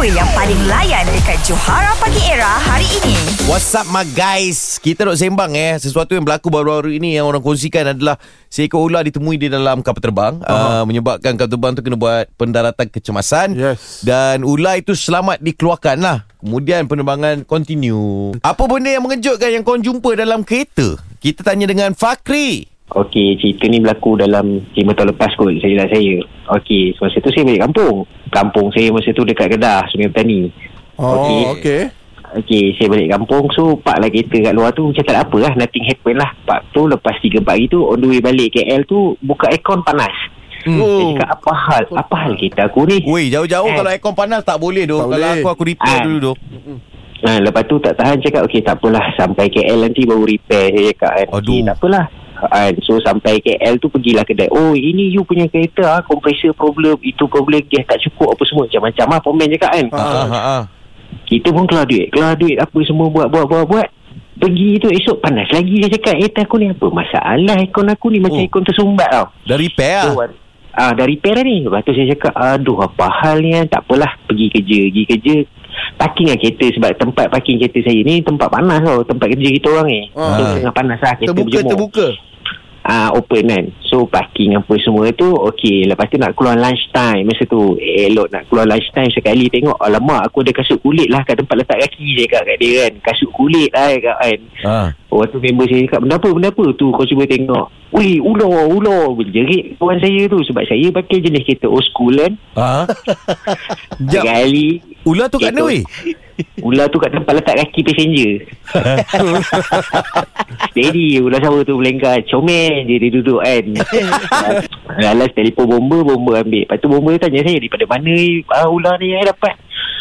Apa yang paling layan dekat Johara Pagi Era hari ini? What's up my guys? Kita nak sembang eh. Sesuatu yang berlaku baru-baru ini Yang orang kongsikan adalah Seekor ular ditemui di dalam kapal terbang. Uh-huh. uh, Menyebabkan kapal terbang tu kena buat Pendaratan kecemasan. Yes. Dan ular itu selamat dikeluarkan lah. Kemudian penerbangan continue. Apa benda yang mengejutkan Yang kau jumpa dalam kereta? Kita tanya dengan Fakri Okey, cerita ni berlaku dalam 5 tahun lepas kot, saya lah saya. Okey, masa tu saya balik kampung. Kampung saya masa tu dekat Kedah, Sungai Petani. Oh, okey. Okay. Okey, saya balik kampung, so park lah kereta kat luar tu, macam tak ada apa lah, nothing happen lah. Park tu, lepas 3-4 hari tu, on the way balik KL tu, buka aircon panas. Hmm. Saya cakap, apa hal? Apa hal kereta aku ni? Weh jauh-jauh Eh. kalau aircon panas tak boleh doh. Kalau boleh. aku aku repair Ah. dulu doh. Ha, lepas tu tak tahan cakap okey tak apalah sampai KL nanti baru repair saya cakap kan. Okey Aduh. tak apalah. Ha, so sampai KL tu pergilah kedai. Oh ini you punya kereta ah kompresor problem, itu problem gas tak cukup apa semua macam-macam ah pomen cakap kan. Ha ha ha. Kita pun keluar duit, keluar duit apa semua buat buat buat buat. Pergi tu esok panas lagi dia cakap kereta aku ni apa masalah aircon aku ni macam Oh. aircon tersumbat tau. Dah repair So, ah. Ah, dah repair dah ni. Lepas tu saya cakap, aduh apa hal ni kan? Tak apalah, pergi kerja. Pergi kerja, parking lah kereta sebab tempat parking kereta saya ni tempat panas tau. Tempat kerja kita orang ni. Ah. So, tengah panas lah kereta Terbuka, berjemur. terbuka. Ah, open kan. So, parking apa semua tu, okey. Lepas tu nak keluar lunch time masa tu. Eh, elok nak keluar lunch time sekali tengok, alamak aku ada kasut kulit lah kat tempat letak kaki dia kat, kat dia kan. Kasut kulit lah kat kan. Ha. Oh tu member saya cakap Benda apa benda apa tu Kau cuba tengok Weh ular ular Berjerit kawan saya tu Sebab saya pakai jenis kereta old school kan Ha. Sekali Ular tu kat mana weh? Ular tu kat tempat letak kaki passenger. Steady Ular sama tu? Melengkar Comel je dia duduk kan. Lalas telefon bomba Bomba ambil. Lepas tu bomba tanya saya Daripada mana uh, ular ni yang dapat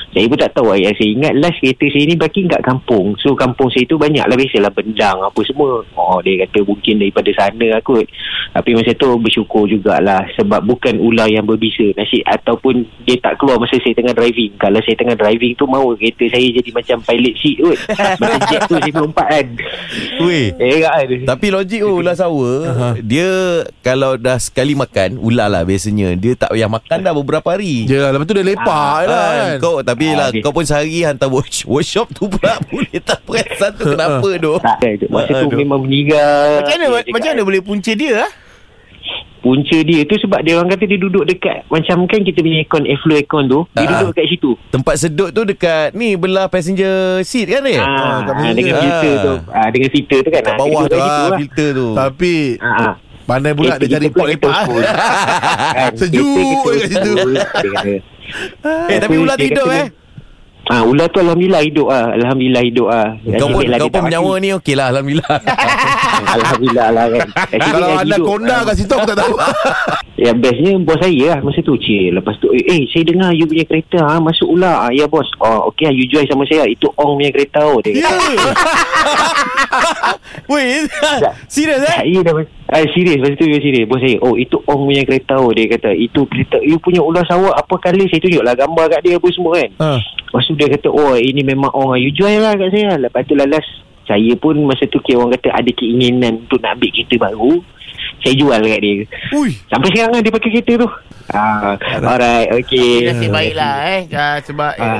saya pun tak tahu Yang saya ingat last kereta saya ni Parking kat kampung So kampung saya tu banyak lah Biasalah bendang Apa semua Oh dia kata mungkin daripada sana lah kot Tapi masa tu bersyukur jugalah Sebab bukan ular yang berbisa Nasib Ataupun dia tak keluar Masa saya tengah driving Kalau saya tengah driving tu Mau kereta saya jadi macam pilot seat kot Masa jet tu saya lompat kan Weh. Eh kan Tapi logik oh ular sawa uh-huh. Dia Kalau dah sekali makan Ular lah biasanya Dia tak payah makan dah beberapa hari lah, lepas tu dia lepak Ah, lah Kan? kan. Kau tapi Ah, lah dia- kau pun sehari hantar workshop, workshop tu pula boleh tak perasan tu kenapa doh. tak ada Masa tu memang meninggal Macam mana macam mana boleh punca dia ah? Punca dia tu sebab dia orang kata dia duduk dekat Macam kan kita punya aircon Airflow aircon tu Dia Ah. duduk kat situ Tempat sedut tu dekat ni belah passenger seat kan ni? Ah, ah, dengan filter tu. Ah, dengan filter tu kan. Kat Ah, bawah tu duduk kat situ ah lah. filter tu. Tapi Ah, ah. pandai pula Eh, dia cari pot lepak. Kan, Sejuk kita kat situ. Eh tapi ular tidur kata eh. Ah, ular tu Alhamdulillah hidup ah. Alhamdulillah hidup ah. Kau pun kau pun mati. ni okey lah alhamdulillah. Alhamdulillah lah kan. Kalau hidup. konda kat situ aku tak tahu. Yang bestnya bos saya lah masa tu cik. Lepas tu eh, eh saya dengar you punya kereta ha, masuk ular. Ah, ya bos. Oh okey you join sama saya. Itu Ong punya kereta oh. Dia Ya. kata. Weh, serius eh? Saya dah Ah, serius Lepas tu dia serius Bos saya Oh itu Ong punya kereta oh. Dia kata Itu kereta You punya ular sawak Apa kali Saya tunjuk lah gambar kat dia Apa semua kan Ha. Lepas tu dia kata Oh ini memang Ong You jual lah kat saya Lepas tu lalas Saya pun masa tu Kira orang kata Ada keinginan Untuk nak ambil kereta baru Saya jual kat dia Ui. Sampai sekarang kan Dia pakai kereta tu ah, Alright Okay Dia nasib baik lah eh ah, Sebab eh, Ah,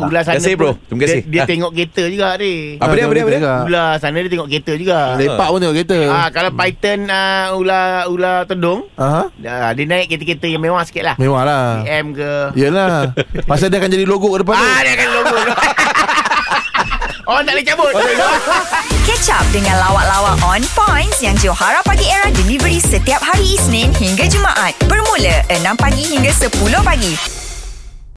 ular sana Terima kasih, bro. Terima kasih. Dia, dia Ah. tengok kereta juga ni Apa dia, apa dia, apa dia? Ular sana dia tengok kereta juga Lepak pun tengok kereta. Ah, Kalau python ah, ular ular todong Aha. ah, Dia naik kereta-kereta yang mewah sikit lah Mewah lah. BM ke Yelah. Pasal dia akan jadi logo ke depan tu. Ah, dia akan logo Oh tak boleh cabut Catch up dengan lawak-lawak on points yang Johara Pagi Era delivery setiap hari Isnin hingga Jumaat. Bermula 6 pagi hingga 10 pagi.